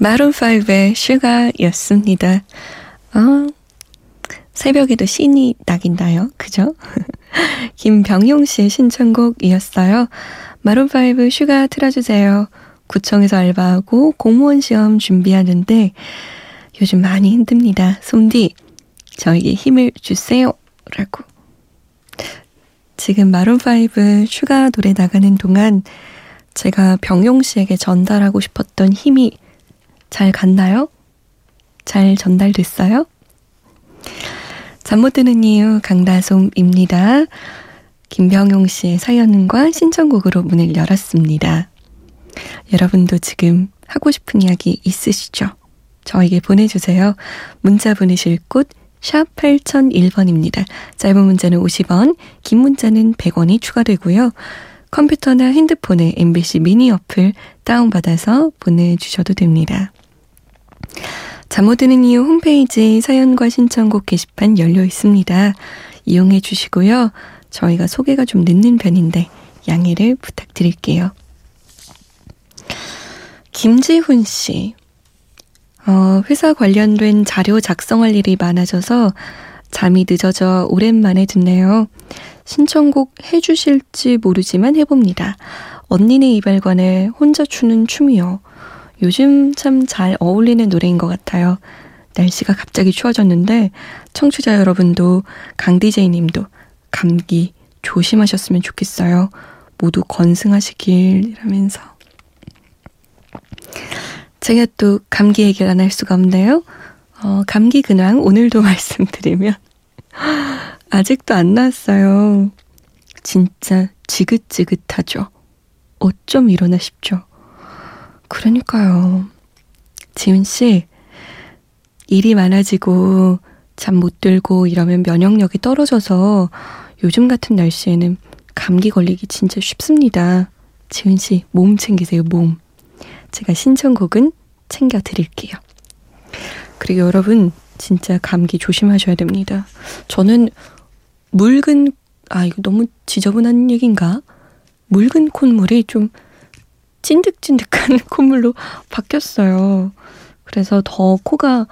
마룬5의 Sugar였습니다. 아, 새벽에도 신이 나긴 나요. 그죠? 김병용 씨의 신청곡이었어요. 마룬5 Sugar 틀어주세요. 구청에서 알바하고 공무원 시험 준비하는데 요즘 많이 힘듭니다. 솜디, 저에게 힘을 주세요. 라고. 지금 마룬5 Sugar 노래 나가는 동안 제가 병용 씨에게 전달하고 싶었던 힘이 잘 갔나요? 잘 전달됐어요? 잠 못 드는 이유 강다솜입니다. 김병용 씨의 사연과 신청곡으로 문을 열었습니다. 여러분도 지금 하고 싶은 이야기 있으시죠? 저에게 보내주세요. 문자 보내실 곳 샵 8001번입니다. 짧은 문자는 50원, 긴 문자는 100원이 추가되고요. 컴퓨터나 핸드폰에 MBC 미니 어플 다운받아서 보내주셔도 됩니다. 잠 못 드는 이유 홈페이지 사연과 신청곡 게시판 열려 있습니다. 이용해 주시고요. 저희가 소개가 좀 늦는 편인데 양해를 부탁드릴게요. 김지훈 씨. 어, 회사 관련된 자료 작성할 일이 많아져서 잠이 늦어져 오랜만에 듣네요. 신청곡 해주실지 모르지만 해봅니다. 언니네 이발관에 혼자 추는 춤이요. 요즘 참 잘 어울리는 노래인 것 같아요. 날씨가 갑자기 추워졌는데 청취자 여러분도 강디제이 님도 감기 조심하셨으면 좋겠어요. 모두 건승하시길 이러면서 제가 또 감기 얘기를 안 할 수가 없네요. 어, 감기 근황 오늘도 말씀드리면 아직도 안 나왔어요. 진짜 지긋지긋하죠. 어쩜 이러나 싶죠. 그러니까요. 지훈 씨, 일이 많아지고 잠 못 들고 이러면 면역력이 떨어져서 요즘 같은 날씨에는 감기 걸리기 진짜 쉽습니다. 지훈 씨, 몸 챙기세요, 몸. 제가 신청곡은 챙겨 드릴게요. 그리고 여러분, 진짜 감기 조심하셔야 됩니다. 저는 묽은, 아, 이거 너무 지저분한 얘기인가? 묽은 콧물이 좀 찐득찐득한 콧물로 바뀌었어요. 그래서 더 코가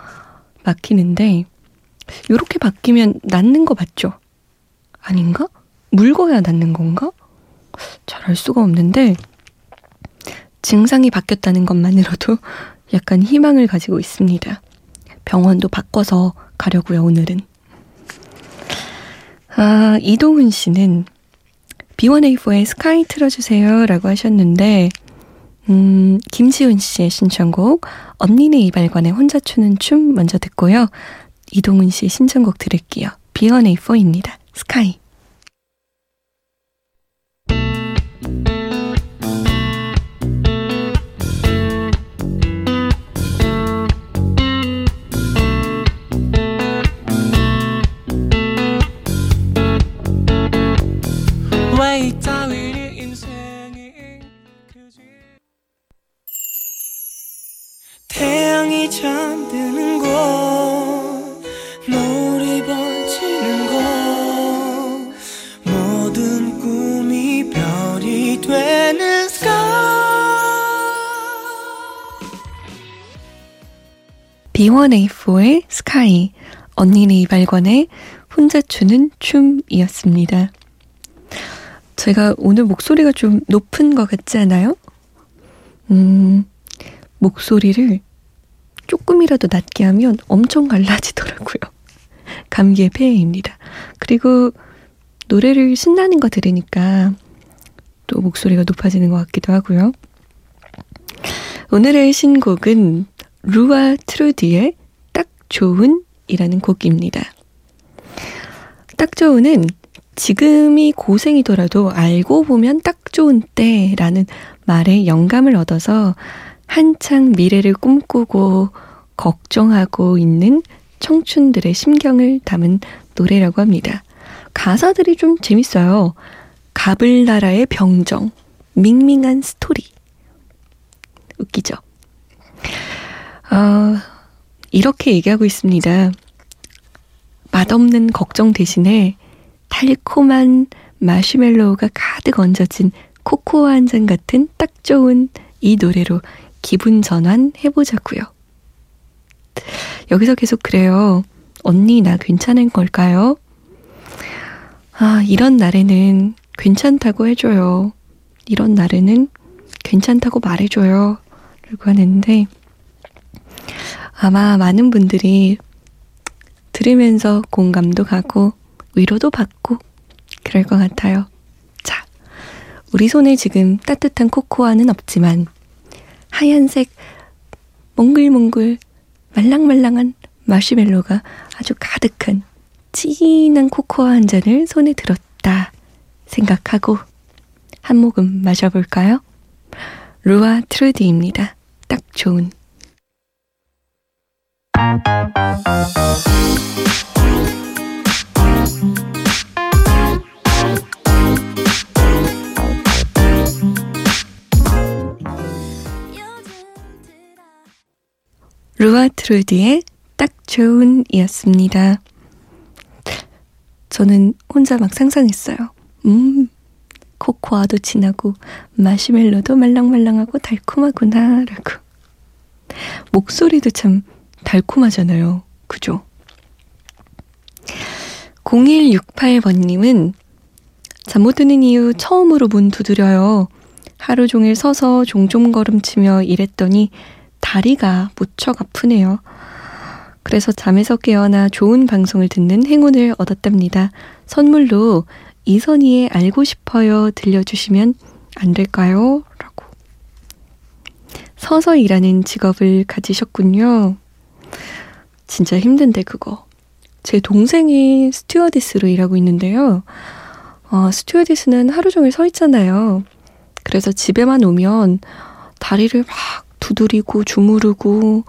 막히는데, 요렇게 바뀌면 낫는 거 맞죠? 아닌가? 묽어야 낫는 건가? 잘 알 수가 없는데, 증상이 바뀌었다는 것만으로도 약간 희망을 가지고 있습니다. 병원도 바꿔서 가려고요, 오늘은. 아, 이동훈 씨는 B1A4의 스카이 틀어주세요 라고 하셨는데, 음, 김지훈 씨의 신청곡, 언니네 이발관에 혼자 추는 춤 먼저 듣고요. 이동훈 씨의 신청곡 들을게요. B1A4입니다. 스카이. 태양이 잠드는 곳 노을이 번지는 곳 모든 꿈이 별이 되는 sky B1A4의 스카이, 언니네 이발관의 혼자 추는 춤이었습니다. 제가 오늘 목소리가 좀 높은 것 같지 않아요? 음, 목소리를 조금이라도 낮게 하면 엄청 갈라지더라고요. 감기의 폐해입니다. 그리고 노래를 신나는 거 들으니까 또 목소리가 높아지는 것 같기도 하고요. 오늘의 신곡은 루아 트루디의 딱 좋은이라는 곡입니다. 딱 좋은은 지금이 고생이더라도 알고 보면 딱 좋은 때라는 말에 영감을 얻어서 한창 미래를 꿈꾸고 걱정하고 있는 청춘들의 심경을 담은 노래라고 합니다. 가사들이 좀 재밌어요. 가블나라의 병정, 밍밍한 스토리. 웃기죠? 어, 이렇게 얘기하고 있습니다. 맛없는 걱정 대신에 달콤한 마시멜로우가 가득 얹어진 코코아 한 잔 같은 딱 좋은 이 노래로 기분 전환 해보자고요. 여기서 계속 그래요. 언니 나 괜찮은 걸까요? 아, 이런 날에는 괜찮다고 해줘요. 이런 날에는 괜찮다고 말해줘요. 라고 하는데, 아마 많은 분들이 들으면서 공감도 가고, 위로도 받고, 그럴 것 같아요. 자, 우리 손에 지금 따뜻한 코코아는 없지만, 하얀색, 몽글몽글, 말랑말랑한 마시멜로가 아주 가득한 진한 코코아 한 잔을 손에 들었다 생각하고 한 모금 마셔볼까요? 루아 트루디입니다. 딱 좋은. 루아 트루디의 딱 좋은 이었습니다. 저는 혼자 막 상상했어요. 음, 코코아도 진하고 마시멜로도 말랑말랑하고 달콤하구나 라고. 목소리도 참 달콤하잖아요. 그죠? 0168번님은 잠 못 드는 이유 처음으로 문 두드려요. 하루 종일 서서 종종 걸음치며 일했더니 다리가 무척 아프네요. 그래서 잠에서 깨어나 좋은 방송을 듣는 행운을 얻었답니다. 선물로 이선희의 알고 싶어요 들려주시면 안 될까요? 라고. 서서 일하는 직업을 가지셨군요. 진짜 힘든데, 그거. 제 동생이 스튜어디스로 일하고 있는데요. 어, 스튜어디스는 하루 종일 서 있잖아요. 그래서 집에만 오면 다리를 막 두드리고 주무르고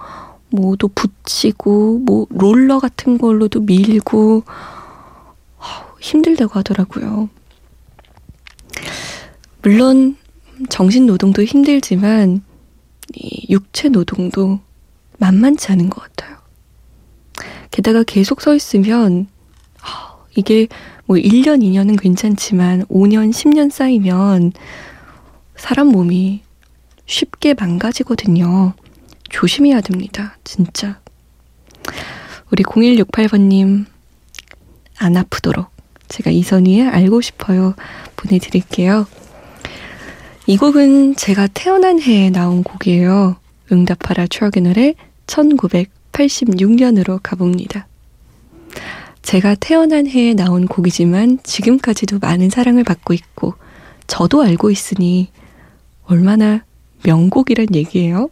뭐도 붙이고 뭐 롤러 같은 걸로도 밀고 힘들다고 하더라고요. 물론 정신 노동도 힘들지만 이 육체 노동도 만만치 않은 것 같아요. 게다가 계속 서 있으면 이게 뭐 1년, 2년은 괜찮지만 5년, 10년 쌓이면 사람 몸이 쉽게 망가지거든요. 조심해야 됩니다. 진짜. 우리 0168번님, 안 아프도록 제가 이선희의 알고 싶어요 보내드릴게요. 이 곡은 제가 태어난 해에 나온 곡이에요. 응답하라 추억의 노래 1986년으로 가봅니다. 제가 태어난 해에 나온 곡이지만 지금까지도 많은 사랑을 받고 있고 저도 알고 있으니 얼마나 명곡이란 얘기예요.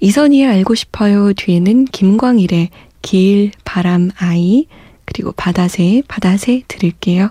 이선희의 알고 싶어요 뒤에는 김광일의 길, 바람, 아이 그리고 바다새, 바다새 들을게요.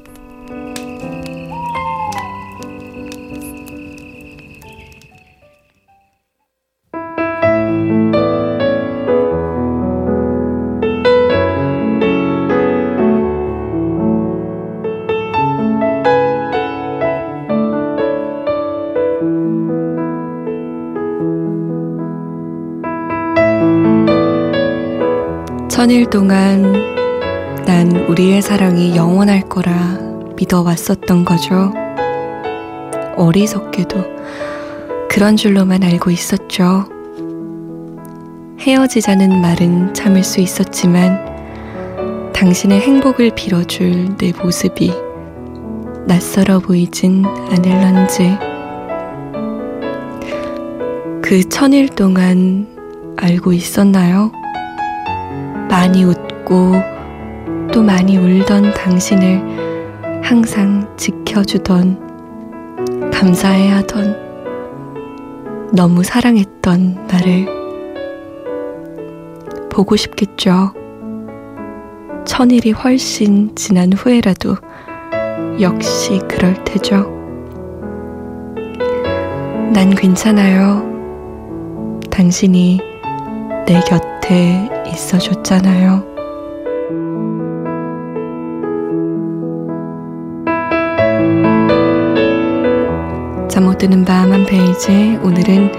천일 동안 난 우리의 사랑이 영원할 거라 믿어왔었던 거죠. 어리석게도 그런 줄로만 알고 있었죠. 헤어지자는 말은 참을 수 있었지만 당신의 행복을 빌어줄 내 모습이 낯설어 보이진 않을런지 그 천일 동안 알고 있었나요? 많이 웃고 또 많이 울던 당신을 항상 지켜주던 감사해 하던 너무 사랑했던 나를 보고 싶겠죠. 천일이 훨씬 지난 후에라도 역시 그럴 테죠. 난 괜찮아요. 당신이 내 곁에 있어 줬잖아요. 잠 못 드는 밤 한 페이지 오늘은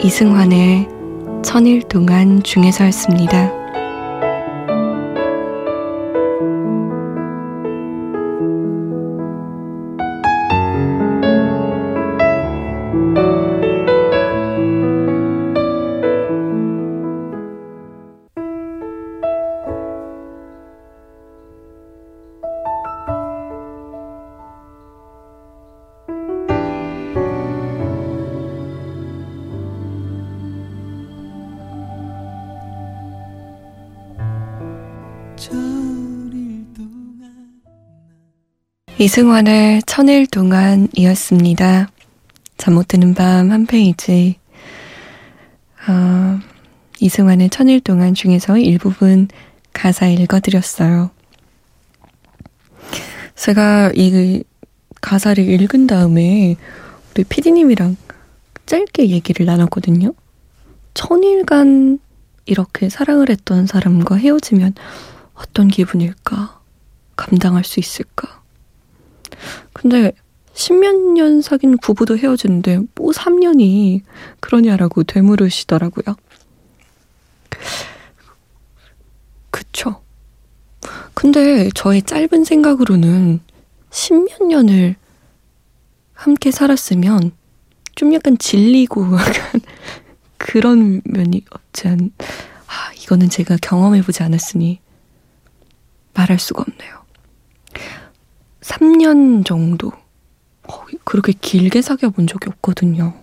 이승환의 천일 동안 중에서였습니다. 이승환의 천일 동안이었습니다. 잠 못 드는 밤 한 페이지. 어, 이승환의 천일 동안 중에서 일부분 가사 읽어드렸어요. 제가 이 가사를 읽은 다음에 우리 피디님이랑 짧게 얘기를 나눴거든요. 천일간 이렇게 사랑을 했던 사람과 헤어지면 어떤 기분일까? 감당할 수 있을까? 근데 십몇 년 사귄 부부도 헤어지는데 뭐 3년이 그러냐라고 되물으시더라고요. 그쵸. 근데 저의 짧은 생각으로는 십몇 년을 함께 살았으면 좀 약간 질리고 약간 그런 면이 없지 않, 아, 이거는 제가 경험해보지 않았으니 말할 수가 없네요. 3년 정도. 어, 그렇게 길게 사귀어 본 적이 없거든요.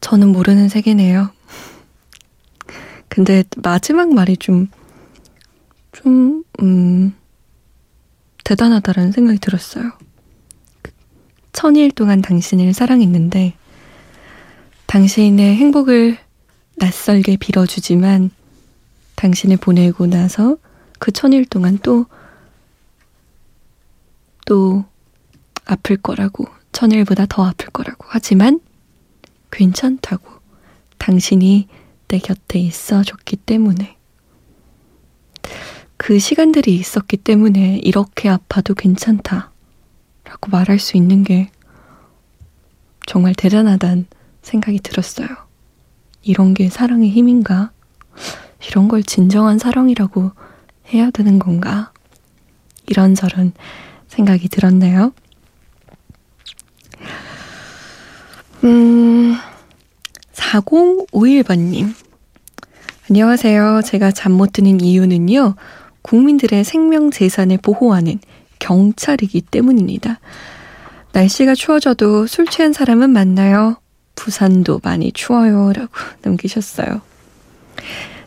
저는 모르는 세계네요. 근데 마지막 말이 좀, 좀, 음, 대단하다라는 생각이 들었어요. 천일 동안 당신을 사랑했는데, 당신의 행복을 낯설게 빌어주지만, 당신을 보내고 나서 그 천일 동안 또 또 아플 거라고, 천일보다 더 아플 거라고. 하지만 괜찮다고. 당신이 내 곁에 있어 줬기 때문에. 그 시간들이 있었기 때문에 이렇게 아파도 괜찮다. 라고 말할 수 있는 게 정말 대단하단 생각이 들었어요. 이런 게 사랑의 힘인가? 이런 걸 진정한 사랑이라고 해야 되는 건가? 이런저런 생각이 들었네요. 음, 4051번님. 안녕하세요. 제가 잠 못 드는 이유는요, 국민들의 생명 재산을 보호하는 경찰이기 때문입니다. 날씨가 추워져도 술 취한 사람은 많나요? 부산도 많이 추워요. 라고 남기셨어요.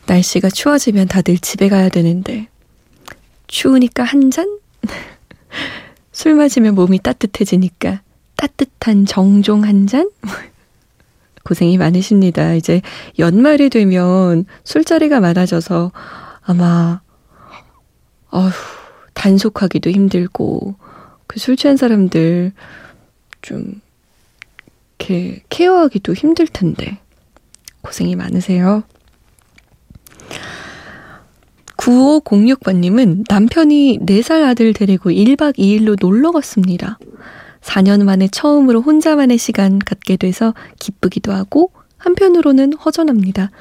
날씨가 추워지면 다들 집에 가야 되는데, 추우니까 한 잔? 술 마시면 몸이 따뜻해지니까 따뜻한 정종 한 잔? 고생이 많으십니다. 이제 연말이 되면 술자리가 많아져서 아마, 어휴, 단속하기도 힘들고, 그 술 취한 사람들 좀, 이렇게 케어하기도 힘들 텐데, 고생이 많으세요. 9506번님은 남편이 4살 아들 데리고 1박 2일로 놀러 갔습니다. 4년 만에 처음으로 혼자만의 시간 갖게 돼서 기쁘기도 하고 한편으로는 허전합니다.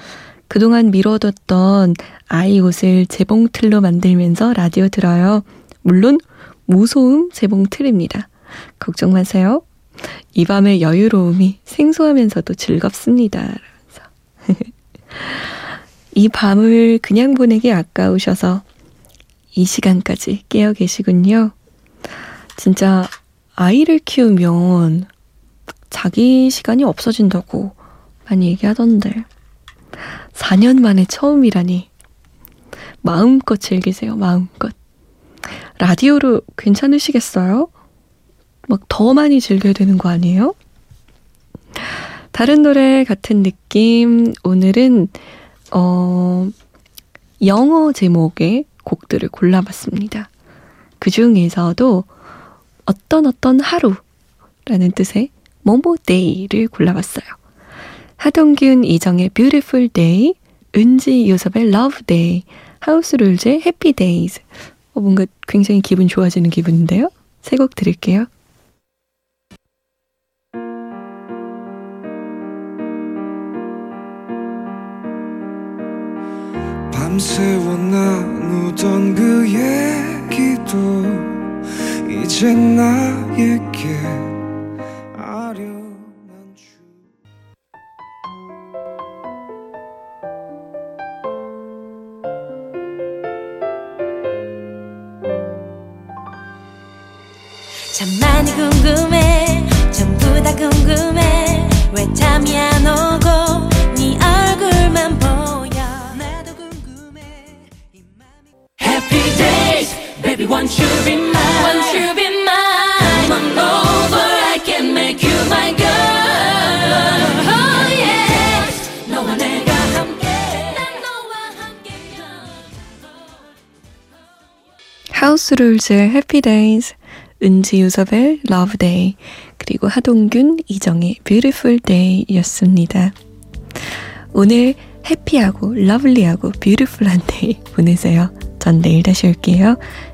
그동안 미뤄뒀던 아이 옷을 재봉틀로 만들면서 라디오 들어요. 물론 무소음 재봉틀입니다. 걱정 마세요. 이 밤의 여유로움이 생소하면서도 즐겁습니다. 이 밤을 그냥 보내기 아까우셔서 이 시간까지 깨어 계시군요. 진짜 아이를 키우면 자기 시간이 없어진다고 많이 얘기하던데. 4년 만에 처음이라니. 마음껏 즐기세요, 마음껏. 라디오로 괜찮으시겠어요? 막 더 많이 즐겨야 되는 거 아니에요? 다른 노래 같은 느낌. 오늘은, 어, 영어 제목의 곡들을 골라봤습니다. 그 중에서도 어떤 어떤 하루라는 뜻의 뭐뭐 데이를 골라봤어요. 하동균 이정의 Beautiful Day, 은지 요섭의 Love Day, 하우스 룰즈의 Happy Days. 어, 뭔가 굉장히 기분 좋아지는 기분인데요. 세 곡 들을게요. 밤새워 나누던 그 얘기도 이제 나에게 아련한 주. 참 많이 궁금해. 전부 다 궁금해. 왜 잠이 안 오고 oh 하우스 룰즈의 Happy Days, 은지 유섭의 Love Day, 그리고 하동균, 이정의 Beautiful Day였습니다. 오늘 happy하고 lovely하고 beautiful한 day 보내세요. 전 내일 다시 올게요.